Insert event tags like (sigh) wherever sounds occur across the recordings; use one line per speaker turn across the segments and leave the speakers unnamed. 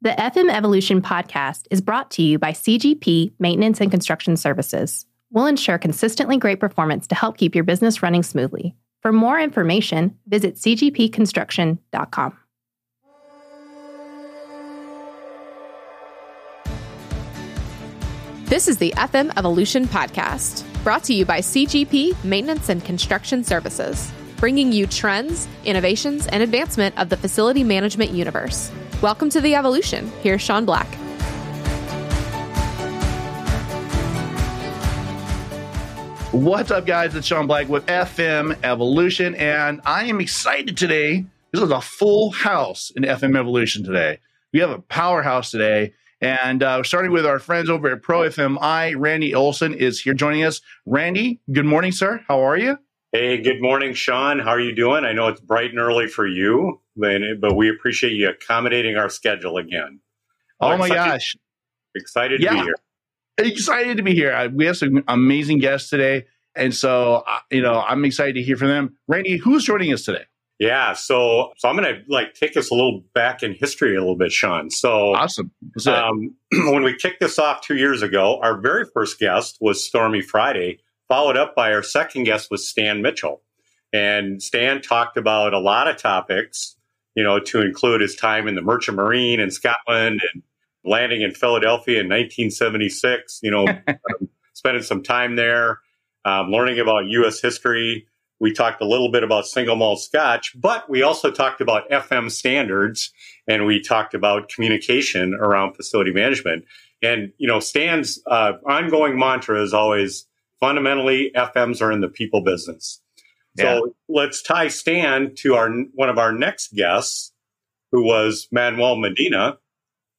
The FM Evolution podcast is brought to you by CGP Maintenance and Construction Services. We'll ensure consistently great performance to help keep your business running smoothly. For more information, visit cgpconstruction.com.
This is the FM Evolution podcast, brought to you by CGP Maintenance and Construction Services, bringing you trends, innovations, and advancement of the facility management universe. Welcome to the evolution. Here's Sean Black.
What's up, guys? It's Sean Black with FM Evolution, and I am excited today. This is a full house in FM Evolution today. We have a powerhouse today, and uh, starting with our friends over at Pro FMI. Randy Olson is here joining us. Randy, good morning, sir. How are you?
Hey, good morning, Sean. How are you doing? I know it's bright and early for you, but we appreciate you accommodating our schedule again.
Oh my gosh.
Excited yeah. to be here.
Excited to be here. We have some amazing guests today. And so, uh, you know, I'm excited to hear from them. Randy, who's joining us today?
Yeah, so so I'm gonna like take us a little back in history a little bit, Sean. So
awesome.
Um, (clears throat) when we kicked this off two years ago, our very first guest was Stormy Friday, followed up by our second guest was Stan Mitchell, and Stan talked about a lot of topics you know, to include his time in the Merchant Marine in Scotland and landing in Philadelphia in 1976, you know, (laughs) um, spending some time there, um, learning about U.S. history. We talked a little bit about single malt scotch, but we also talked about FM standards and we talked about communication around facility management. And, you know, Stan's uh, ongoing mantra is always fundamentally FMs are in the people business. So yeah. let's tie Stan to our one of our next guests, who was Manuel Medina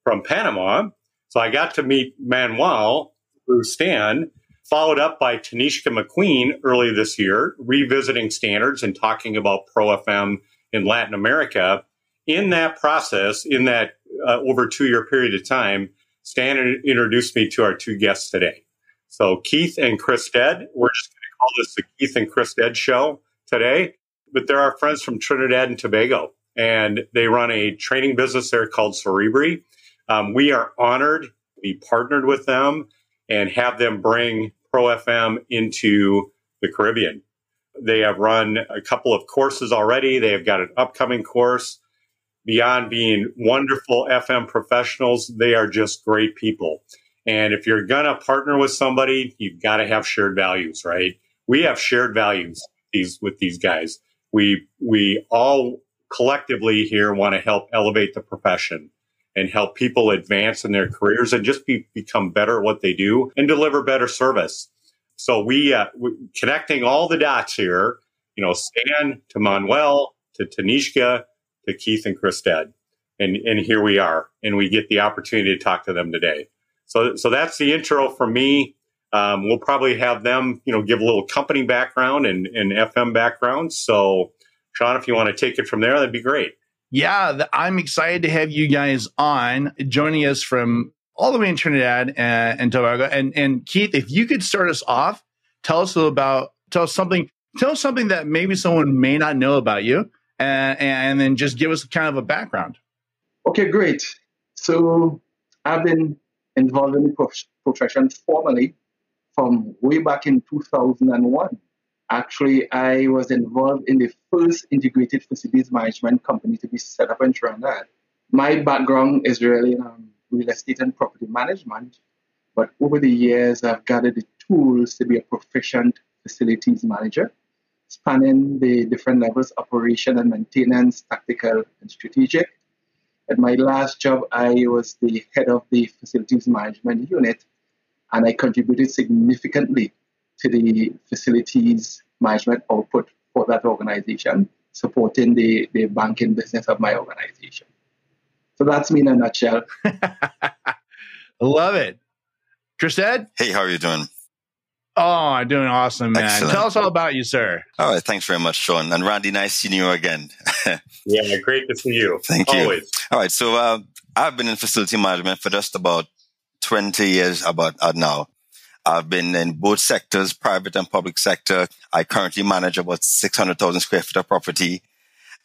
from Panama. So I got to meet Manuel through Stan, followed up by Tanishka McQueen early this year, revisiting standards and talking about Pro FM in Latin America. In that process, in that uh, over two year period of time, Stan introduced me to our two guests today. So Keith and Christed, we're just call this the Keith and Christed show today, but they're our friends from Trinidad and Tobago, and they run a training business there called Cerebri. Um, we are honored to be partnered with them and have them bring Pro FM into the Caribbean. They have run a couple of courses already. They have got an upcoming course. Beyond being wonderful FM professionals, they are just great people. And if you're going to partner with somebody, you've got to have shared values, right? We have shared values these with these guys. We we all collectively here want to help elevate the profession and help people advance in their careers and just be, become better at what they do and deliver better service. So we, uh, we connecting all the dots here, you know, Stan to Manuel to Tanishka to Keith and Christed. And, and here we are, and we get the opportunity to talk to them today. So, so that's the intro for me. Um, we'll probably have them, you know, give a little company background and, and FM background. So, Sean, if you want to take it from there, that'd be great.
Yeah, I'm excited to have you guys on, joining us from all the way in Trinidad and, and Tobago. And and Keith, if you could start us off, tell us about tell us something, tell us something that maybe someone may not know about you, and, and then just give us kind of a background.
Okay, great. So I've been involved in the profession formally from way back in 2001. Actually, I was involved in the first integrated facilities management company to be set up in Trinidad. My background is really in um, real estate and property management, but over the years, I've gathered the tools to be a proficient facilities manager, spanning the different levels operation and maintenance, tactical and strategic. At my last job, I was the head of the facilities management unit and I contributed significantly to the facilities management output for that organization, supporting the, the banking business of my organization. So that's me in a nutshell. (laughs)
Love it. Chrisette?
Hey, how are you doing?
Oh, I'm doing awesome, man. Excellent. Tell us all about you, sir.
All right. Thanks very much, Sean. And Randy, nice seeing you again. (laughs)
yeah, great to see you.
Thank you. Always. All right. So uh, I've been in facility management for just about 20 years about uh, now. I've been in both sectors, private and public sector. I currently manage about 600,000 square feet of property.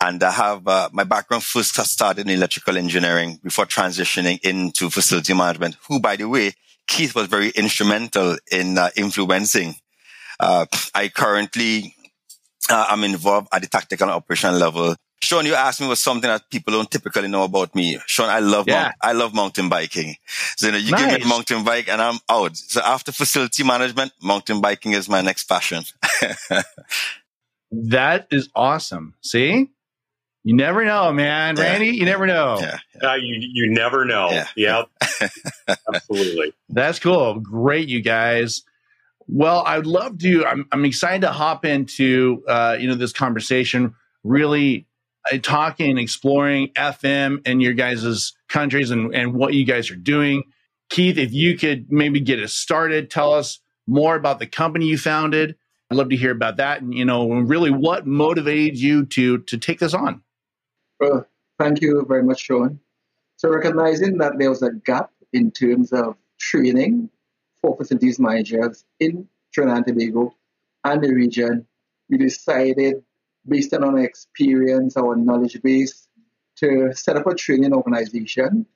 And I have uh, my background first started in electrical engineering before transitioning into facility management, who, by the way, Keith was very instrumental in uh, influencing. Uh, I currently uh, am involved at the tactical and operational level. Sean, you asked me was something that people don't typically know about me. Sean, I love yeah. mount, I love mountain biking. So you, know, you nice. give me a mountain bike and I'm out. So after facility management, mountain biking is my next passion. (laughs)
that is awesome. See? You never know, man. Yeah. Randy, you never know.
Yeah, yeah. Uh, you you never know. Yeah. Yep. (laughs) Absolutely.
That's cool. Great, you guys. Well, I would love to. I'm, I'm excited to hop into uh, you know this conversation. Really Uh, talking, exploring FM and your guys' countries and and what you guys are doing. Keith, if you could maybe get us started, tell us more about the company you founded. I'd love to hear about that, and you know, really what motivated you to to take this on.
Well, thank you very much, Sean. So recognizing that there was a gap in terms of training for facilities managers in Trinidad and Tobago and the region, we decided, based on our experience, our knowledge base, to set up a training organization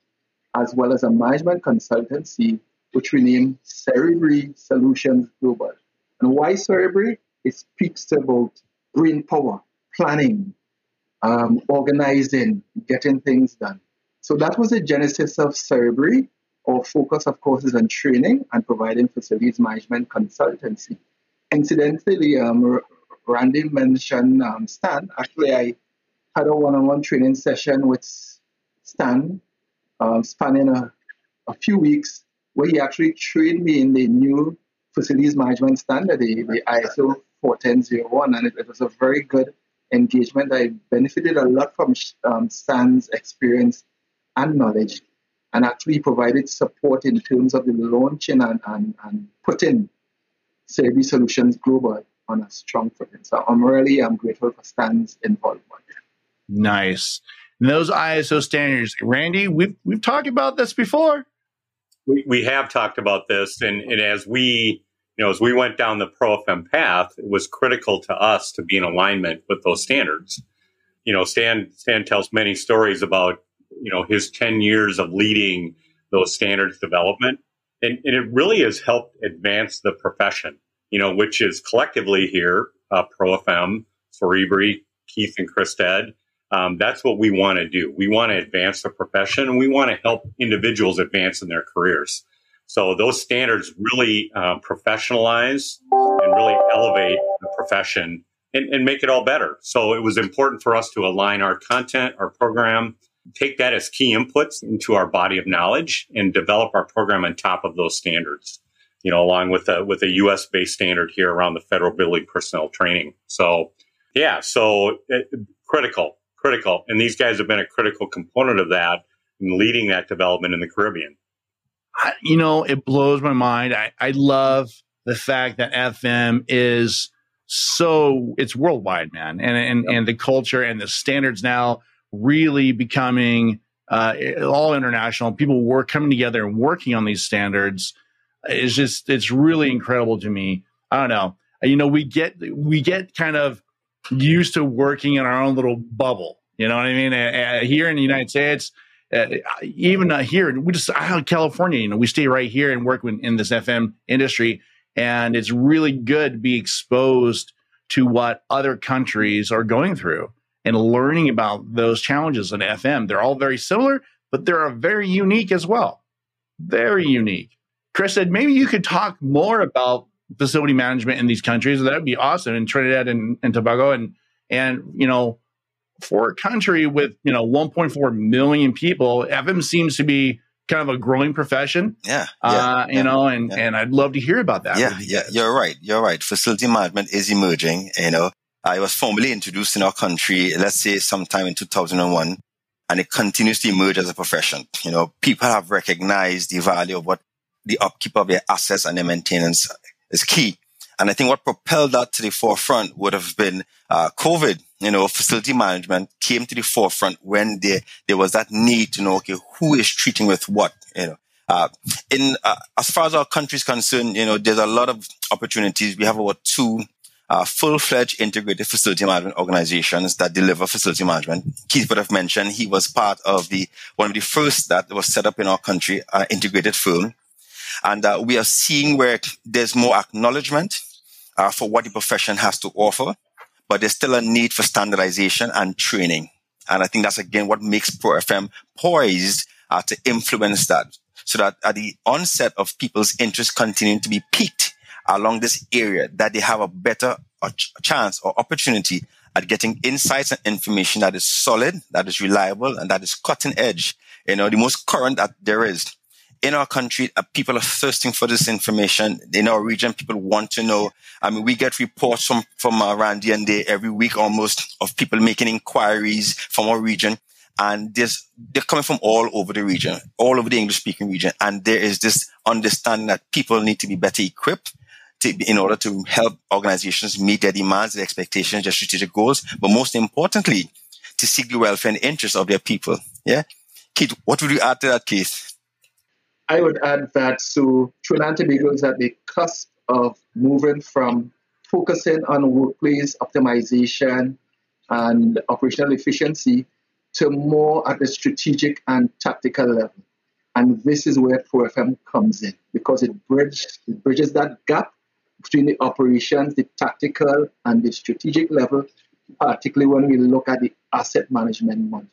as well as a management consultancy, which we named Cerebri Solutions Global. And why Cerebri? It speaks about brain power, planning, um, organizing, getting things done. So that was the genesis of Cerebri. Our focus, of course, is on training and providing facilities management consultancy. Incidentally, um, Randy mentioned um, Stan. Actually, I had a one-on-one training session with Stan, um, spanning a, a few weeks, where he actually trained me in the new facilities management standard, the, the ISO 41001, and it, it was a very good engagement. I benefited a lot from um, Stan's experience and knowledge and actually provided support in terms of the launching and, and, and putting Cerebri Solutions Global on a strong footing. So I'm really I'm grateful for Stan's involvement.
Nice. And those ISO standards, Randy, we've we've talked about this before.
We, we have talked about this, and, and as we you know, as we went down the ProFM path, it was critical to us to be in alignment with those standards. You know, Stan Stan tells many stories about you know his ten years of leading those standards development, and, and it really has helped advance the profession. You know, which is collectively here, uh, ProFM, Cerebri, Keith and Christed. Um, that's what we want to do. We want to advance the profession, and we want to help individuals advance in their careers. So those standards really uh, professionalize and really elevate the profession and, and, make it all better. So it was important for us to align our content, our program, take that as key inputs into our body of knowledge and develop our program on top of those standards. You know, along with a with a U.S. based standard here around the federal building personnel training. So, yeah, so it, uh, critical, critical, and these guys have been a critical component of that in leading that development in the Caribbean
you know, it blows my mind. I, I love the fact that FM is so it's worldwide, man, and and yep. and the culture and the standards now really becoming uh, all international. People were coming together and working on these standards is just it's really incredible to me. I don't know. You know, we get we get kind of used to working in our own little bubble. You know what I mean? Uh, here in the United States, uh, even uh, here, we just—I out California, you know, we stay right here and work in this FM industry, and it's really good to be exposed to what other countries are going through and learning about those challenges in FM. They're all very similar, but they're very unique as well. Very unique. Christed maybe you could talk more about facility management in these countries. That'd be awesome in Trinidad and, and Tobago and and you know for a country with you know 1.4 million people, FM seems to be kind of a growing profession.
Yeah,
uh,
yeah
you know, and yeah. and I'd love to hear about that.
Yeah, yeah, you're right. You're right. Facility management is emerging. You know, I was formally introduced in our country, let's say sometime in 2001, and it continues to emerge as a profession. You know, people have recognized the value of what the upkeep of their assets and their maintenance is key. And I think what propelled that to the forefront would have been uh, COVID. You know, facility management came to the forefront when there there was that need to know, okay, who is treating with what. You know, uh, in uh, as far as our country is concerned, you know, there's a lot of opportunities. We have about two uh, full-fledged integrated facility management organizations that deliver facility management. Keith would have mentioned he was part of the one of the first that was set up in our country, uh, integrated firm, and uh, we are seeing where there's more acknowledgement uh, for what the profession has to offer, but there's still a need for standardization and training. And I think that's again what makes Pro FM poised uh, to influence that, so that at the onset of people's interest continuing to be piqued along this area that they have a better a ch- chance or opportunity at getting insights and information that is solid, that is reliable, and that is cutting edge. You know, the most current that there is. In our country, uh, people are thirsting for this information. In our region, people want to know. I mean, we get reports from, from uh, Randy and Day every week almost of people making inquiries from our region. And there's, they're coming from all over the region, all over the English speaking region. And there is this understanding that people need to be better equipped to, in order to help organizations meet their demands, their expectations, their strategic goals, but most importantly, to seek the welfare and interests of their people. Yeah. Keith, what would you add to that, Keith?
I would add that so Trinidad and Tobago is at the cusp of moving from focusing on workplace optimization and operational efficiency to more at the strategic and tactical level. And this is where ProFM comes in because it, bridge, it bridges that gap between the operations, the tactical, and the strategic level, particularly when we look at the asset management module.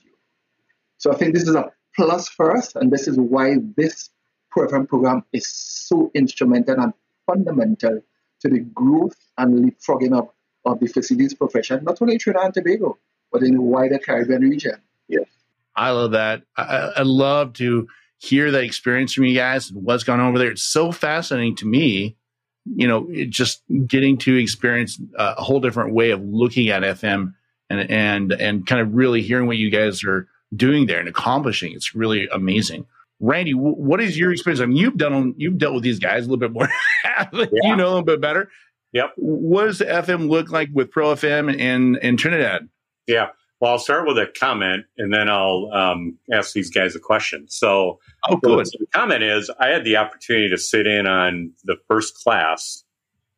So I think this is a plus for us, and this is why this program program is so instrumental and fundamental to the growth and leapfrogging of, of the facilities profession, not only in Trinidad and Tobago, but in the wider Caribbean region. Yes.
I love that. I, I love to hear that experience from you guys and what's gone on over there. It's so fascinating to me you know, just getting to experience uh, a whole different way of looking at FM and and and kind of really hearing what you guys are doing there and accomplishing. It's really amazing. Randy, what is your experience? I mean, you've done you've dealt with these guys a little bit more. (laughs) yeah. You know a little bit better.
Yep.
What does FM look like with Pro FM in in Trinidad?
Yeah. Well, I'll start with a comment and then I'll um, ask these guys a question. So,
oh, good.
So the comment is I had the opportunity to sit in on the first class,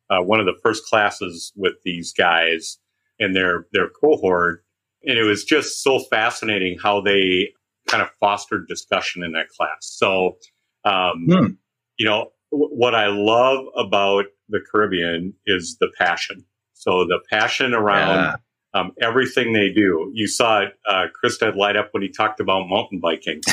uh, one of the first classes with these guys and their their cohort, and it was just so fascinating how they kind of fostered discussion in that class. So, um, hmm. you know, w- what I love about the Caribbean is the passion. So the passion around. Yeah um, everything they do. You saw uh, Krista light up when he talked about mountain biking. (laughs)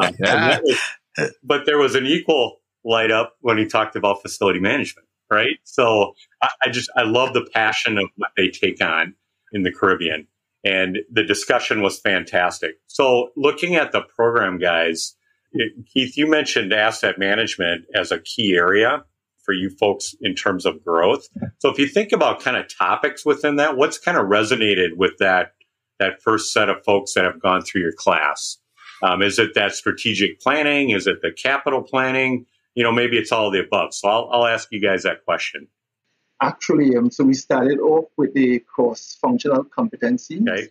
Um, yeah. was, but there was an equal light up when he talked about facility management, right? So I, I just, I love the passion of what they take on in the Caribbean. And the discussion was fantastic. So looking at the program guys, Keith, you mentioned asset management as a key area for you folks in terms of growth. So if you think about kind of topics within that, what's kind of resonated with that that first set of folks that have gone through your class? Um, is it that strategic planning? Is it the capital planning? You know, maybe it's all the above. So I'll, I'll ask you guys that question.
Actually, um, so we started off with the cross-functional competencies, okay.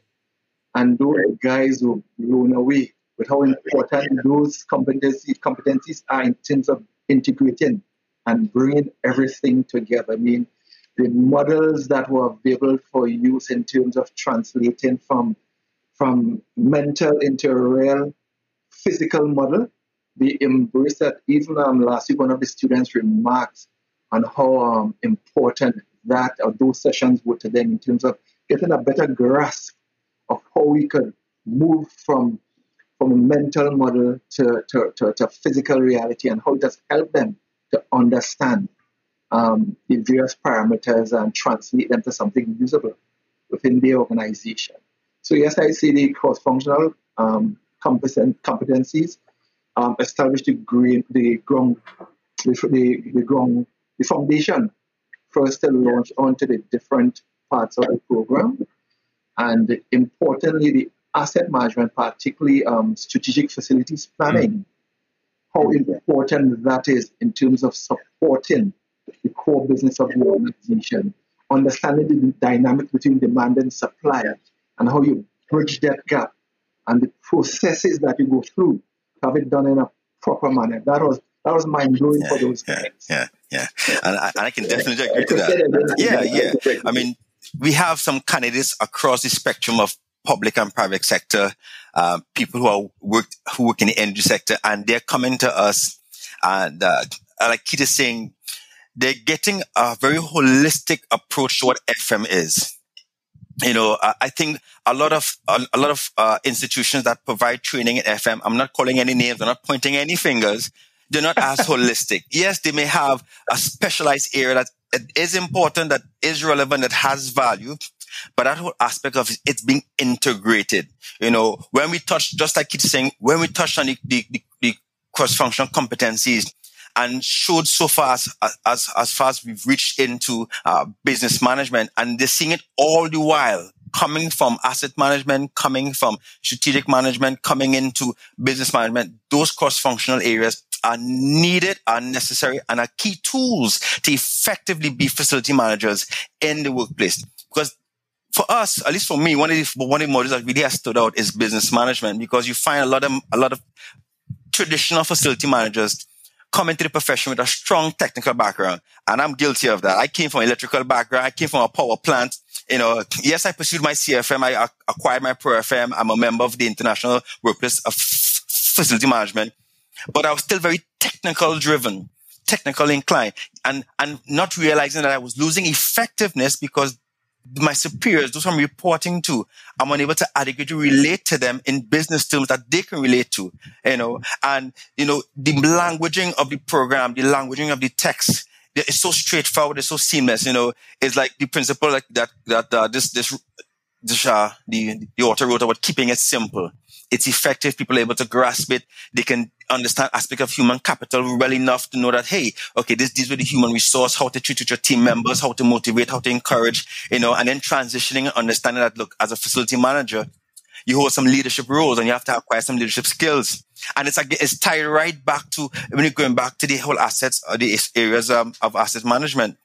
and those guys were blown away with how important those competencies competencies are in terms of integrating and bringing everything together. I mean, the models that were available for use in terms of translating from from mental into a real physical model, the embrace that even um, last week one of the students remarked on how um, important that or those sessions were to them in terms of getting a better grasp of how we could move from from a mental model to, to, to, to physical reality and how it has helped them to understand um, the various parameters and translate them to something usable within the organization. So yes, I see the cross-functional um, competencies um, establish the, green, the ground, the, the, the ground, the foundation first to launch onto the different parts of the program, and importantly, the asset management, particularly um, strategic facilities planning. Mm how important that is in terms of supporting the core business of the organization, understanding the dynamic between demand and supply, and how you bridge that gap, and the processes that you go through to have it done in a proper manner. That was that was mind blowing
yeah,
for those
yeah. Yeah, yeah, and I, and I can definitely agree to that. Yeah, yeah. I mean, we have some candidates across the spectrum of public and private sector, uh, people who are worked who work in the energy sector, and they're coming to us, and uh, like Keith is saying, they're getting a very holistic approach to what FM is. You know, I think a lot of a, a lot of uh, institutions that provide training in FM. I'm not calling any names. I'm not pointing any fingers. They're not as holistic. (laughs) Yes, they may have a specialized area that is important, that is relevant, that has value, but that whole aspect of it's being integrated. You know, when we touch, just like Keith saying, when we touch on the, the, the, the cross-functional competencies, and showed so far as, as, as far as we've reached into uh, business management and they're seeing it all the while coming from asset management, coming from strategic management, coming into business management. Those cross-functional areas are needed, are necessary, and are key tools to effectively be facility managers in the workplace. Because for us, at least for me, one of the one of the modules that really has stood out is business management because you find a lot of a lot of traditional facility managers come into the profession with a strong technical background. And I'm guilty of that. I came from electrical background. I came from a power plant. You know, yes, I pursued my CFM. I acquired my Pro FM. I'm a member of the International Workplace of Facility Management, but I was still very technical driven, technical inclined and, and not realizing that I was losing effectiveness because my superiors, those I'm reporting to, I'm unable to adequately relate to them in business terms that they can relate to, you know, and, you know, the languaging of the program, the languaging of the text, it's so straightforward, it's so seamless, you know, it's like the principle like that, that, uh, this, this, uh, the, the author wrote about keeping it simple it's effective. People are able to grasp it. They can understand aspect of human capital well enough to know that, hey, okay, this, these were the human resource, how to treat your team members, how to motivate, how to encourage, you know, and then transitioning and understanding that, look, as a facility manager, you hold some leadership roles and you have to acquire some leadership skills. And it's it's tied right back to when you're going back to the whole assets or the areas um, of asset management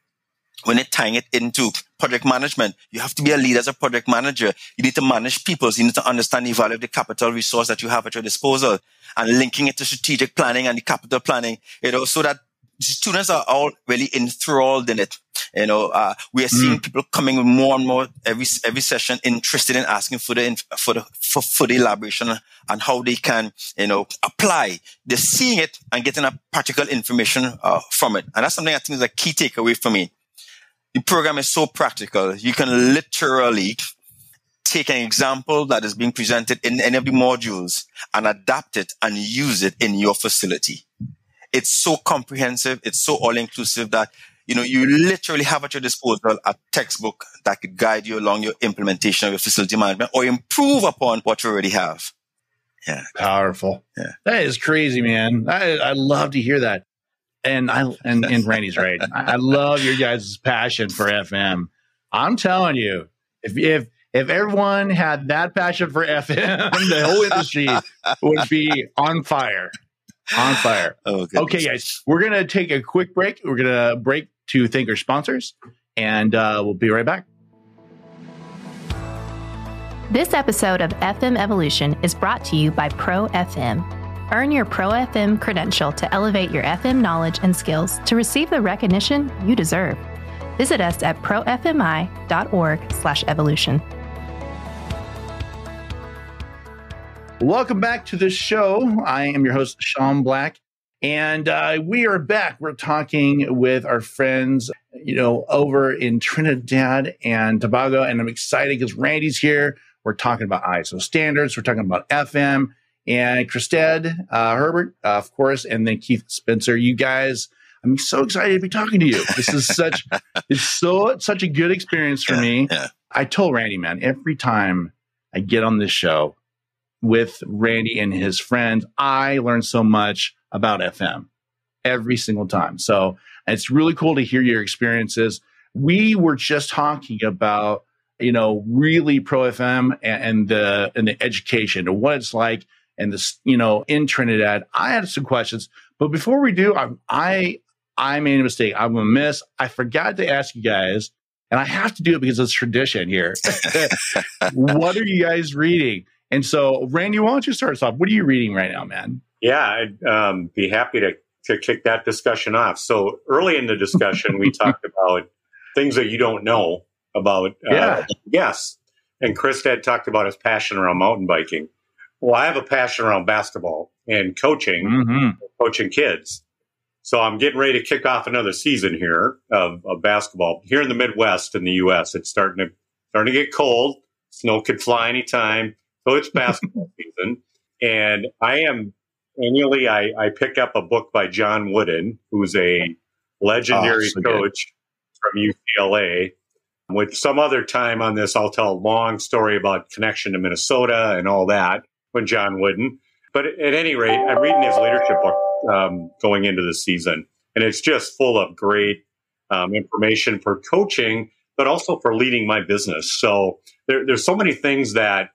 when you're tying it into project management, you have to be a leader as a project manager. You need to manage people. So you need to understand the value of the capital resource that you have at your disposal and linking it to strategic planning and the capital planning, you know, so that students are all really enthralled in it. You know, uh, we are seeing mm. people coming more and more every, every session interested in asking for the, for the, for, for the elaboration and how they can, you know, apply. They're seeing it and getting a practical information uh, from it. And that's something I think is a key takeaway for me the program is so practical. You can literally take an example that is being presented in any of the modules and adapt it and use it in your facility. It's so comprehensive. It's so all inclusive that, you know, you literally have at your disposal a textbook that could guide you along your implementation of your facility management or improve upon what you already have.
Yeah. Powerful.
Yeah.
That is crazy, man. I, I love to hear that and I and, and Randy's right. I love your guys' passion for FM. I'm telling you, if if if everyone had that passion for FM, the whole industry would be on fire. On fire.
Oh,
okay, guys, we're gonna take a quick break. We're gonna break to thank our sponsors, and uh, we'll be right back.
This episode of FM Evolution is brought to you by Pro FM. Earn your Pro FM credential to elevate your FM knowledge and skills to receive the recognition you deserve. Visit us at profmi.org/evolution.
Welcome back to the show. I am your host, Sean Black, and uh, we are back. We're talking with our friends, you know, over in Trinidad and Tobago, and I'm excited because Randy's here. We're talking about ISO standards. We're talking about FM and Christed uh, Herbert, uh, of course, and then Keith Spencer. You guys, I'm so excited to be talking to you. This is such (laughs) it's so such a good experience for
yeah,
me.
Yeah.
I told Randy, man, every time I get on this show with Randy and his friends, I learn so much about FM every single time. So it's really cool to hear your experiences. We were just talking about, you know, really pro FM and, and the and the education and what it's like and this, you know, in Trinidad. I had some questions, but before we do, I, I, I made a mistake. I'm a miss. I forgot to ask you guys, and I have to do it because it's tradition here. (laughs) what are you guys reading? And so, Randy, why don't you start us off? What are you reading right now, man?
Yeah, I'd um, be happy to to kick that discussion off. So early in the discussion, we (laughs) talked about things that you don't know about. Uh,
Yeah.
Yes. And Chris had talked about his passion around mountain biking. Well, I have a passion around basketball and coaching,
hmm
coaching kids. So I'm getting ready to kick off another season here of, of basketball here in the Midwest in the U.S. It's starting to starting to get cold. Snow could fly anytime, so it's (laughs) basketball season. And I am annually I, I pick up a book by John Wooden, who's a legendary
Oh, so good.
coach from UCLA. With some other time on this, I'll tell a long story about connection to Minnesota and all that when John Wooden. But at any rate, I'm reading his leadership book um, going into the season, and it's just full of great um, information for coaching, but also for leading my business. So there, there's so many things that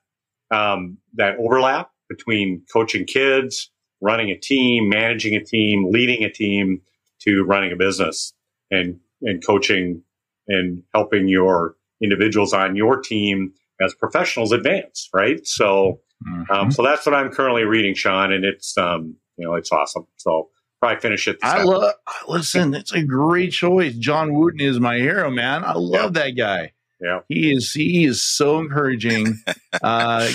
um, that overlap between coaching kids, running a team, managing a team, leading a team, to running a business and and coaching and helping your individuals on your team as professionals advance. Right. So
Mm-hmm.
um, so that's what I'm currently reading, Sean, and it's um, you know it's awesome. So probably finish it. This
I love. Listen, it's a great choice. John Wooden is my hero, man. I love that guy.
Yeah.
he is. He is so encouraging. (laughs) uh,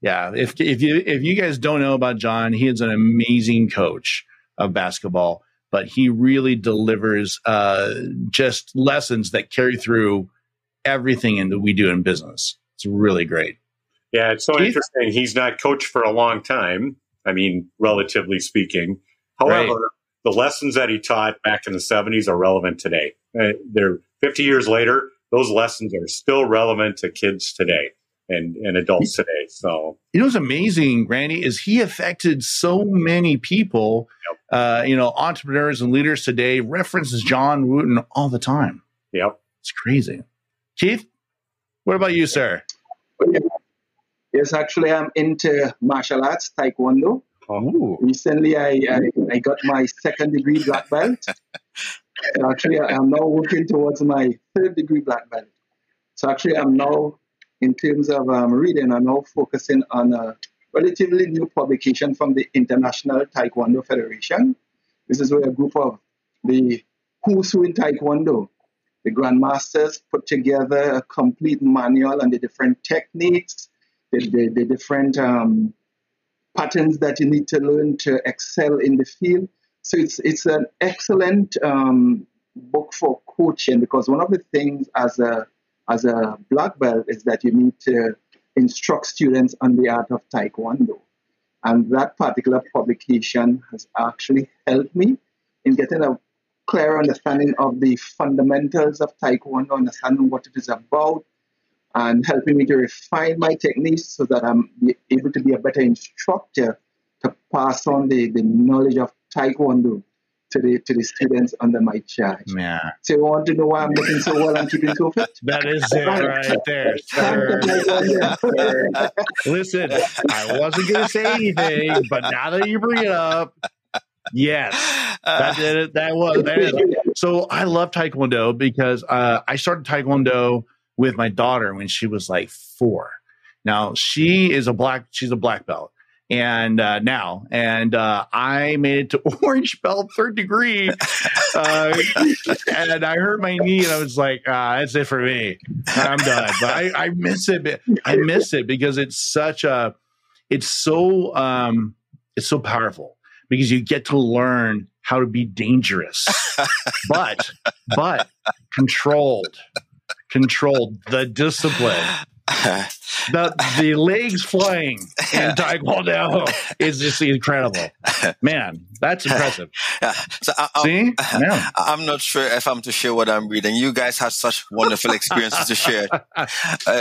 yeah, if if you if you guys don't know about John, he is an amazing coach of basketball, but he really delivers uh, just lessons that carry through everything in that we do in business. It's really great.
Yeah, it's so
Keith?
interesting. He's not coached for a long time. I mean, relatively speaking. However, the lessons that he taught back in the 70s are relevant today. Uh, they're 50 years later, those lessons are still relevant to kids today and, and adults today. So,
You know what's amazing, Randy, is he affected so many people. Uh, you know, entrepreneurs and leaders today references John Wooden all the time.
yep.
It's crazy. Keith, what about you, sir?
Yes, actually, I'm into martial arts, taekwondo.
Ooh.
Recently, I, I, I got my second degree black belt. So actually, I'm now working towards my third degree black belt. So actually, I'm now, in terms of um, reading, I'm now focusing on a relatively new publication from the International Taekwondo Federation. This is where a group of the who's who in Taekwondo, the grandmasters, put together a complete manual on the different techniques, the, the, the different um, patterns that you need to learn to excel in the field. So it's it's an excellent um, book for coaching because one of the things as a as a black belt is that you need to instruct students on the art of taekwondo, and that particular publication has actually helped me in getting a clear understanding of the fundamentals of taekwondo, understanding what it is about, and helping me to refine my techniques so that I'm able to be a better instructor to pass on the, the knowledge of Taekwondo to the to the students under my charge.
Man,
So you want to know why I'm looking so well and keeping so fit? (laughs)
that is it right there, (laughs) sir. Listen, I wasn't going to say anything, but now that you bring it up, yes, that did it. That was is. So I love Taekwondo because uh, I started Taekwondo with my daughter when she was like four. Now she is a black. She's a black belt. And uh, now, and uh, I made it to (laughs) orange belt, third degree, uh, (laughs) and I hurt my knee, and I was like, ah, "That's it for me. I'm done." But I, I miss it. I miss it because it's such a, it's so, um, it's so powerful because you get to learn how to be dangerous, but but controlled, controlled. The discipline, (laughs) the the legs flying in (laughs) taekwondo is just incredible. Man, that's impressive. (laughs)
Yeah. So I, I,
See, yeah.
I'm not sure if I'm to share what I'm reading. You guys have such wonderful experiences to share. I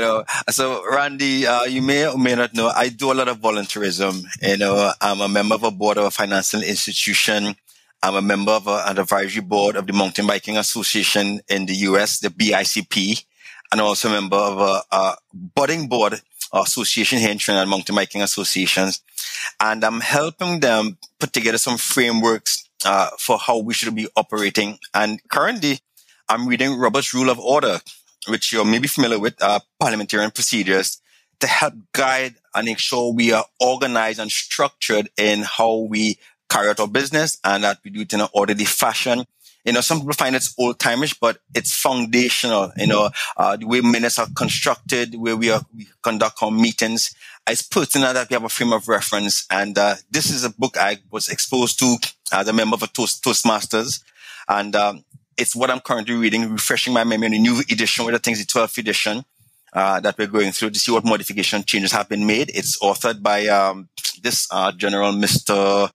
know. So, Randy, uh, you may or may not know, I do a lot of volunteerism. You know, I'm a member of a board of a financial institution. I'm a member of a, an advisory board of the Mountain Biking Association in the US, the BICP, and also a member of a, a budding board association here in Trinidad, Mountain Biking Associations. And I'm helping them put together some frameworks uh, for how we should be operating. And currently, I'm reading Robert's Rule of Order, which you're maybe familiar with, uh, parliamentarian procedures, to help guide and make sure we are organized and structured in how we carry out our business and that we do it in an orderly fashion. You know, some people find it's old timeish, but it's foundational. You know, uh, the way minutes are constructed, where we are, we conduct our meetings. It's pertinent that we have a frame of reference. And, uh, this is a book I was exposed to as a member of a Toast, Toastmasters. And, um, it's what I'm currently reading, refreshing my memory the new edition, with I think the 12th edition uh, that we're going through to see what modification changes have been made. It's authored by um, this uh, General Mr.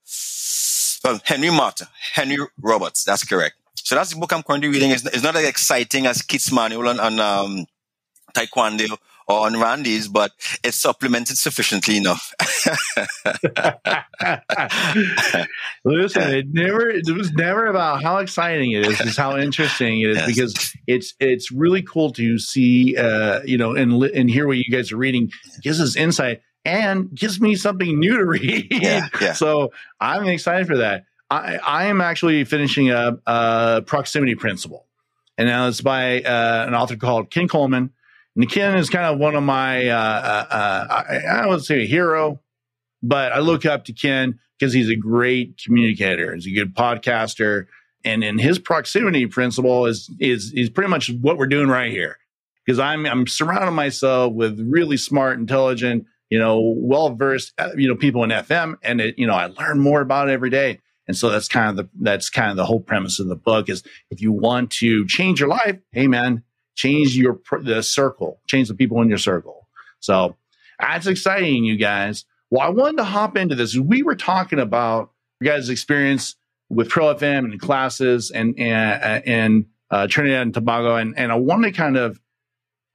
Well, Henry Martyn, Henry Roberts. That's correct. So that's the book I'm currently reading. It's, it's not as exciting as Keith's manual on, on um, Taekwondo or on Randy's, but it's supplemented sufficiently enough. (laughs)
Listen, it never it was never about how exciting it is, it's how interesting it is yes. because it's it's really cool to see uh, you know and and hear what you guys are reading. It gives us insight and gives me something new to read. Yeah, yeah. (laughs) So I'm excited for that. I, I am actually finishing up a proximity principle. And now it's by uh, an author called Ken Coleman and Ken is kind of one of my, uh, uh, uh I, I don't want to say a hero, but I look up to Ken because he's a great communicator. He's a good podcaster. And in his proximity principle is, is, is pretty much what we're doing right here. Because I'm, I'm surrounding myself with really smart, intelligent, you know, well versed, uh, you know, people in FM. And it, you know, I learn more about it every day. And so that's kind of the, that's kind of the whole premise of the book is if you want to change your life, hey man, change your the circle, change the people in your circle. So that's exciting, you guys. Well, I wanted to hop into this. We were talking about you guys' experience with Pro FM and classes and and, and uh, Trinidad and Tobago, and and I wanted to kind of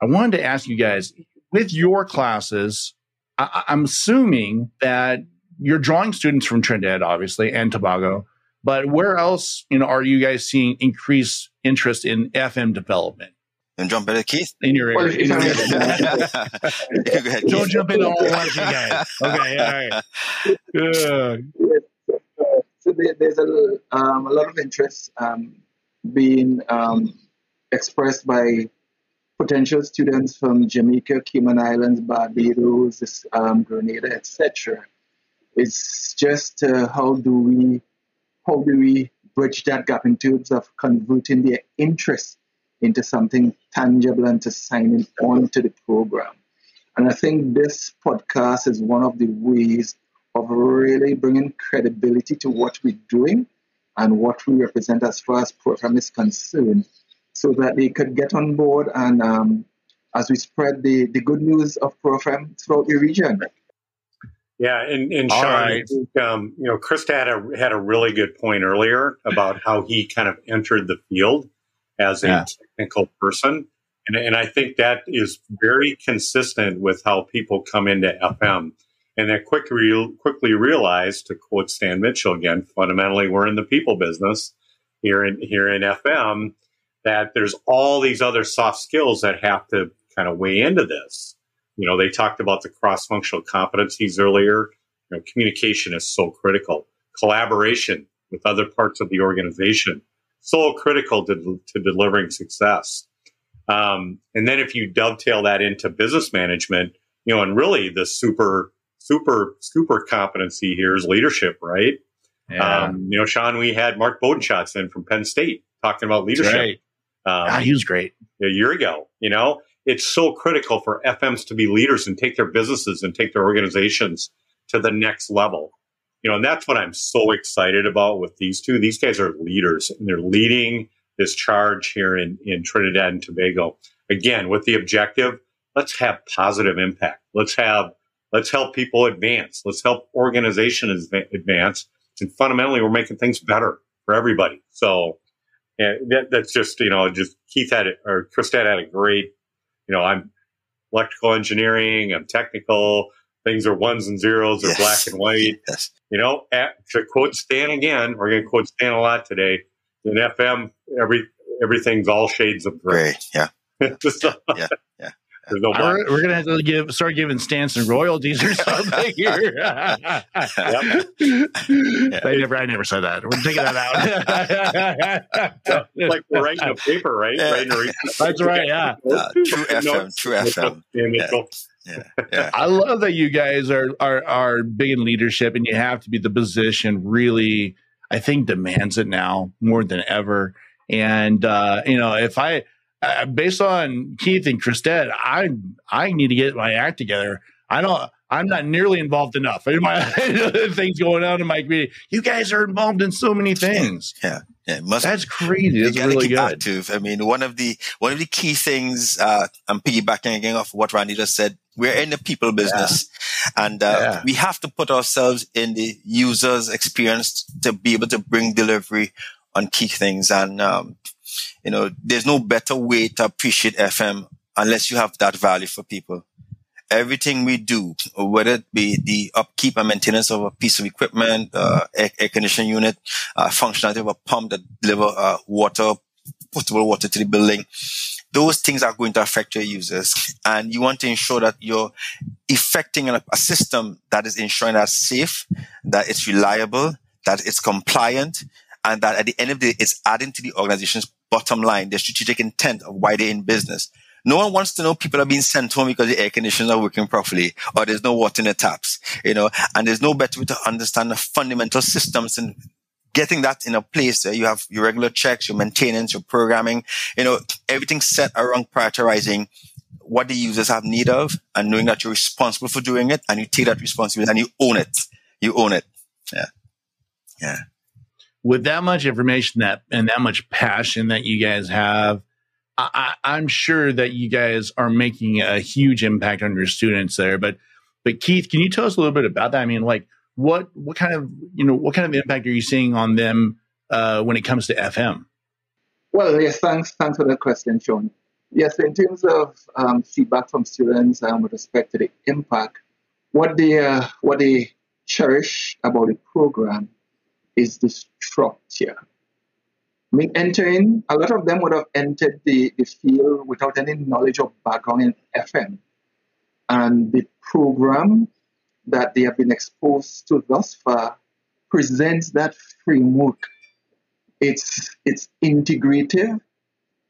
I wanted to ask you guys with your classes. I, I'm assuming that you're drawing students from Trinidad, obviously, and Tobago. But where else, you know, are you guys seeing increased interest in FM development?
And jump in, Keith.
In your area. Well, (laughs) ahead, Don't jump in all at once, you guys. Okay, all right.
Yeah. So there, there's a, um, a lot of interest um, being um, expressed by potential students from Jamaica, Cayman Islands, Barbados, um, Grenada, etc. It's just uh, how do we how do we bridge that gap in terms of converting their interest into something tangible and to signing on to the program. And I think this podcast is one of the ways of really bringing credibility to what we're doing and what we represent as far as program is concerned so that they could get on board and um, as we spread the, the good news of program throughout the region.
Yeah, and, and Sean, right. think, um, you know, Chris had a had a really good point earlier about how he kind of entered the field as a yeah. technical person. And, and I think that is very consistent with how people come into FM. And they quickly, quickly realize, to quote Stan Mitchell again, fundamentally, we're in the people business here in, here in FM, that there's all these other soft skills that have to kind of weigh into this. You know, they talked about the cross functional competencies earlier. You know, communication is so critical. Collaboration with other parts of the organization so critical to, to delivering success. Um, and then if you dovetail that into business management, you know, and really the super, super, super competency here is leadership, right? Yeah. Um, you know, Sean, we had Mark Bodenschatz in from Penn State talking about leadership. Right.
Um, ah, he was great
a year ago. You know, it's so critical for FMs to be leaders and take their businesses and take their organizations to the next level you know, and that's what I'm so excited about with these two. These guys are leaders and they're leading this charge here in, in Trinidad and Tobago. Again, with the objective, let's have positive impact. Let's have, let's help people advance. Let's help organizations advance. And fundamentally, we're making things better for everybody. So yeah, that, that's just, you know, just Keith had it, or Chris had a great, you know, I'm electrical engineering, I'm technical, things are ones and zeros or yes. black and white. Yes. You know, at, to quote Stan again, we're going to quote Stan a lot today. In FM, every everything's all shades of gray.
gray yeah. (laughs)
yeah. yeah. yeah.
No we're, we're, gonna have to give start giving Stanson royalties or (laughs) something here. I never, I never said that. We're taking that
out. like we're writing a paper, right?
Yeah. Writing a That's right. Yeah.
Uh, true (laughs) FM. True FM.
Yeah.
Yeah, yeah.
I love that you guys are are are big in leadership, and you have to be the position. Really, I think demands it now more than ever. And uh, you know, if I, uh, based on Keith and Christette, I I need to get my act together. I don't. I'm not nearly involved enough. (laughs) My things going on in my community. You guys are involved in so many things.
Yeah, yeah. Must,
That's crazy. That's really good.
Active. I mean, one of the one of the key things. Uh, I'm piggybacking again off what Randy just said. We're in the people business, yeah. and uh, yeah. we have to put ourselves in the user's experience to be able to bring delivery on key things. And um, you know, there's no better way to appreciate FM unless you have that value for people everything we do, whether it be the upkeep and maintenance of a piece of equipment, uh, air, air conditioning unit, uh, functionality of a pump that deliver uh, water, potable water to the building, those things are going to affect your users. And you want to ensure that you're effecting a, a system that is ensuring that it's safe, that it's reliable, that it's compliant, and that at the end of the day, it's adding to the organization's bottom line, the strategic intent of why they're in business. No one wants to know people are being sent home because the air conditioners are working properly or there's no water in the taps, you know, and there's no better way to understand the fundamental systems and getting that in a place where you have your regular checks, your maintenance, your programming, you know, everything set around prioritizing what the users have need of and knowing that you're responsible for doing it and you take that responsibility and you own it. You own it. Yeah. Yeah.
With that much information that and that much passion that you guys have, I, am sure that you guys are making a huge impact on your students there. But but Keith, can you tell us a little bit about that? I mean, like what what kind of you know what kind of impact are you seeing on them uh, when it comes to FM?
Well, yes, thanks thanks for the question, Sean. Yes, in terms of um, feedback from students um, with respect to the impact, what they uh, what they cherish about the program is the structure I mean, entering, a lot of them would have entered the, the field without any knowledge or background in FM. And the program that they have been exposed to thus far presents that framework. It's, it's integrative.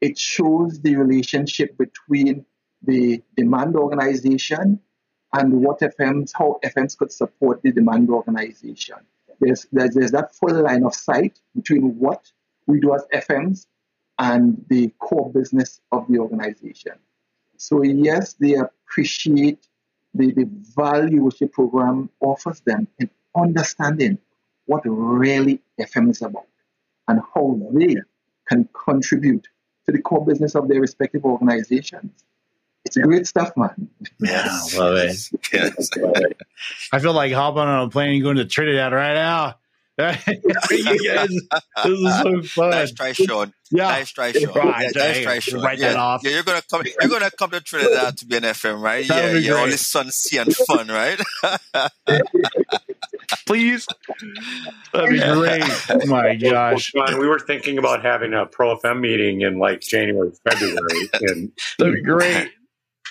It shows the relationship between the demand organization and what FMs, how FMs could support the demand organization. There's, there's, there's that full line of sight between what we do as FMs and the core business of the organization. So, yes, they appreciate the, the value which the program offers them in understanding what really FM is about and how they can contribute to the core business of their respective organizations. It's great stuff, man.
Yeah, love it. Yes. I feel like hopping on a plane and going to Trinidad right now. guys, (laughs) this is so fun.
Nice try, Sean. Yeah, nice try, Sean. Right, yeah, nice try, Sean. Write yeah. that off. Yeah, you're gonna come. You're gonna come to Trinidad to be an FM, right? That yeah, yeah. All this sun, sea, and fun, right? (laughs)
Please, that'd be great. Oh my gosh,
well, Sean, we were thinking about having a Pro FM meeting in like January, February, and
that'd be great.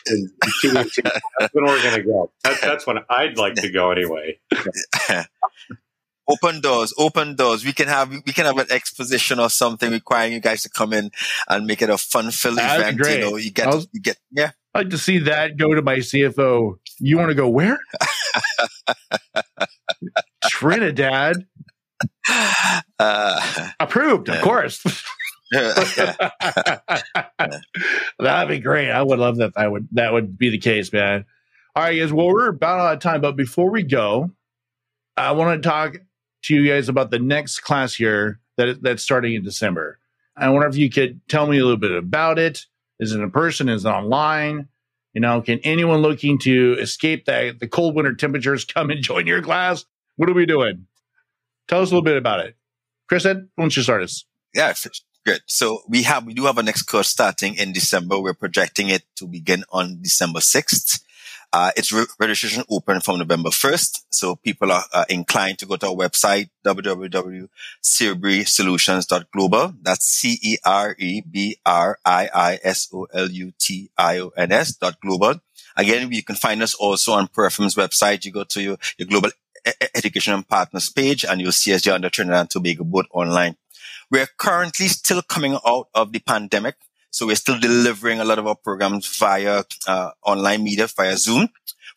And (laughs) that's when we're gonna go. That, that's when I'd like to go anyway (laughs)
open doors, open doors. We can have we can have an exposition or something requiring you guys to come in and make it a fun filled event.
Great.
You know, you get was, you get yeah.
I'd like to see that go to my CFO. You want to go where? (laughs) Trinidad. Uh, Approved, of course. (laughs) That'd be great. I would love that. That would that would be the case, man. All right, guys. Well, we're about out of time, but before we go, I want to talk to you guys about the next class here that that's starting in December. I wonder if you could tell me a little bit about it. Is it in person? Is it online? You know, can anyone looking to escape the, the cold winter temperatures come and (laughs) join your class? What are we doing? Tell us a little bit about it. Chris, why don't you start us?
Yeah, good. So we have we do have a next course starting in December. We're projecting it to begin on December 6th. Uh, it's re- registration open from November 1st. So people are uh, inclined to go to our website, www.cerebrisolutions.global. That's C-E-R-E-B-R-I-I-S-O-L-U-T-I-O-N-S dot global. Again, you can find us also on ProFM's website. You go to your, your global e- education and partners page and you'll see us there under Trinidad and Tobago both online. We're currently still coming out of the pandemic. So we're still delivering a lot of our programs via uh, online media, via Zoom.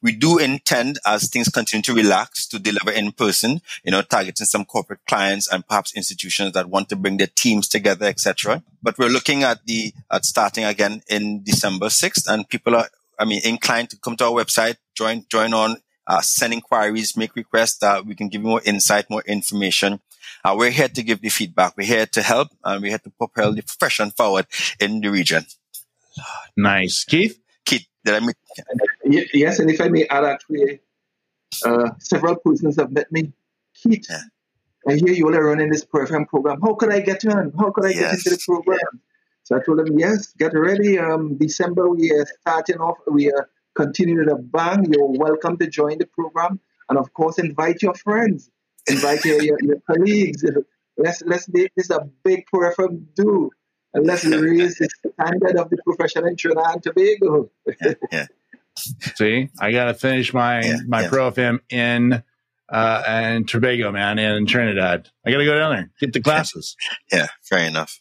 We do intend, as things continue to relax, to deliver in person, you know, targeting some corporate clients and perhaps institutions that want to bring their teams together, etc. But we're looking at the, at starting again in December 6th and people are, I mean, inclined to come to our website, join, join on, uh, send inquiries, make requests that we can give you more insight, more information. Uh, we're here to give the feedback. We're here to help and we're here to propel the profession forward in the region.
Nice. Keith?
Keith, did I meet?
Yes, and if I may add, actually, uh, several persons have met me. Keith, yeah. I hear you all are running this program program. How could I get on? How could I yes. get into the program? So I told them, yes, get ready. Um, December, we are starting off. We are continuing a bang. You're welcome to join the program. And of course, invite your friends, invite your, your, your colleagues. Let's, let's make this a big program do and let's raise the standard of the profession in Trinidad and Tobago.
yeah, yeah. (laughs)
See, I got to finish my yeah, my yeah. ProFM in uh and Tobago, man, in Trinidad. I got to go down there get the classes. (laughs)
yeah, fair enough.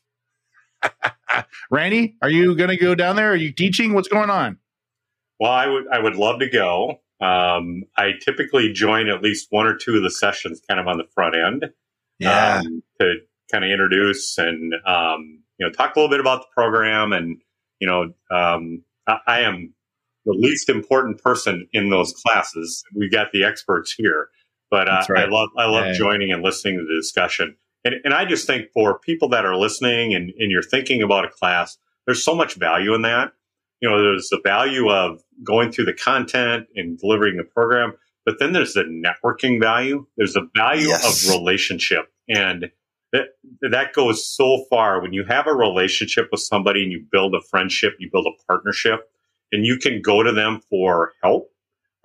(laughs)
Randy, are you going to go down there? Are you teaching? What's going on?
Well, I would I would love to go. Um, I typically join at least one or two of the sessions, kind of on the front end,
yeah,
um, to kind of introduce and um, you know talk a little bit about the program. And you know, um, I, I am the least important person in those classes. We've got the experts here, but uh, right. I love I love yeah. joining and listening to the discussion. And, and I just think for people that are listening and, and you're thinking about a class, there's so much value in that. You know, there's the value of going through the content and delivering the program, but then there's the networking value. There's the value yes. of relationship. And that, that goes so far when you have a relationship with somebody and you build a friendship, you build a partnership, and you can go to them for help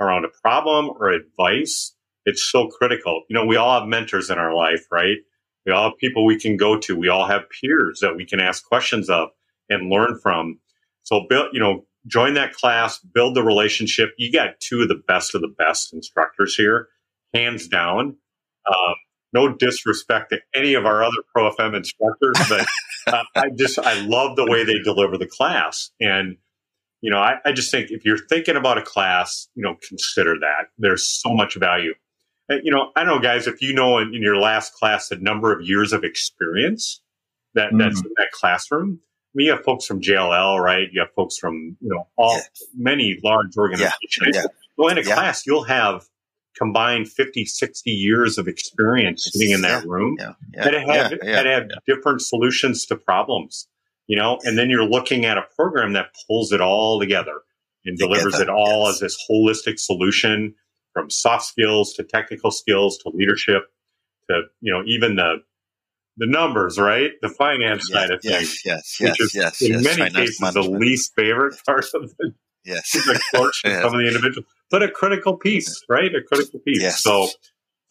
around a problem or advice. It's so critical. You know, we all have mentors in our life, right? We all have people we can go to. We all have peers that we can ask questions of and learn from. So build, you know, join that class, build the relationship. You got two of the best of the best instructors here, hands down. Um, no disrespect to any of our other Pro FM instructors, but (laughs) uh, I just I love the way they deliver the class. And you know, I, I just think if you're thinking about a class, you know, consider that. There's so much value you know, I know, guys, if you know in, in your last class the number of years of experience that mm-hmm. that's in that classroom. Mean, you have folks from JLL, right? You have folks from you know all yeah. many large organizations. Yeah. Yeah. Go in a class, you'll have combined 50, 60 years of experience sitting in that room that have that have different solutions to problems. You know, and then you're looking at a program that pulls it all together and delivers it all yes. as this holistic solution from soft skills to technical skills to leadership to you know even the the numbers, right? The finance
yes,
side of
yes,
things,
yes, yes,
which is
yes,
in
yes,
many cases management. the least favorite part of the
yes,
the course yes. some of the individuals, but a critical piece, right? A critical piece. Yes. So, so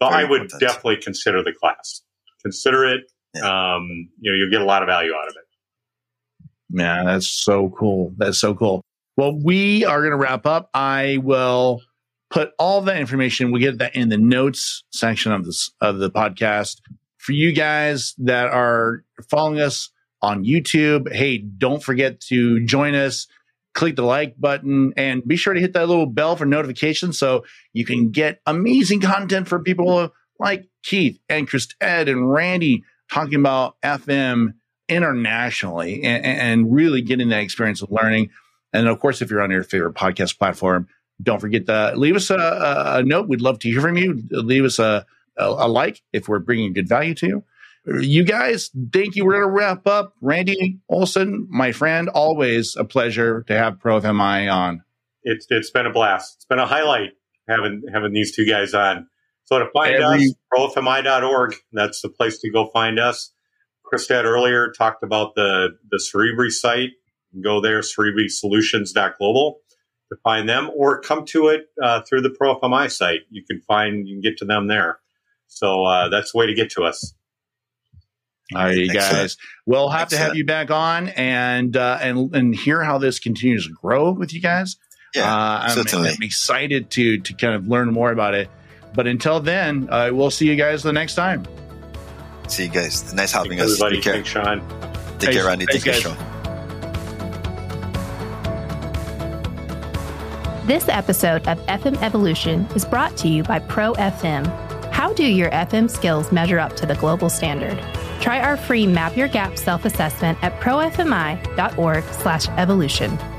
I would important. definitely consider the class. Consider it. Yeah. Um, you know, you'll get a lot of value out of it.
Yeah, that's so cool. That's so cool. Well, we are going to wrap up. I will put all that information. We get that in the notes section of this of the podcast for you guys that are following us on YouTube. Hey, don't forget to join us. Click the like button and be sure to hit that little bell for notifications so you can get amazing content from people like Keith and Chris Ed and Randy talking about FM internationally and, and really getting that experience of learning. And of course, if you're on your favorite podcast platform, don't forget to leave us a, a note. We'd love to hear from you. Leave us a, a, a like if we're bringing good value to you. You guys, thank you. We're going to wrap up. Randy Olson, my friend, always a pleasure to have Pro FMI on.
It's it's been a blast. It's been a highlight having having these two guys on. So to find Every, us, profmi.org, that's the place to go find us. Chris Christed earlier talked about the the Cerebri site. Go there, cerebrisolutions.global to find them or come to it uh, through the ProFMI site. You can find, you can get to them there. So uh, that's the way to get to us.
All right, you Excellent. guys. We'll have Excellent. to have you back on and uh, and and hear how this continues to grow with you guys.
Yeah,
uh, I'm, certainly. I'm excited to to kind of learn more about it. But until then, uh, we'll see you guys the next time.
See you guys. Nice having
Thanks
us.
Everybody, Take care, Thanks, Sean.
Take care, Randy. Take care, Sean.
This episode of FM Evolution is brought to you by Pro FM. How do your FM skills measure up to the global standard? Try our free Map Your Gap self-assessment at profmi.org/evolution.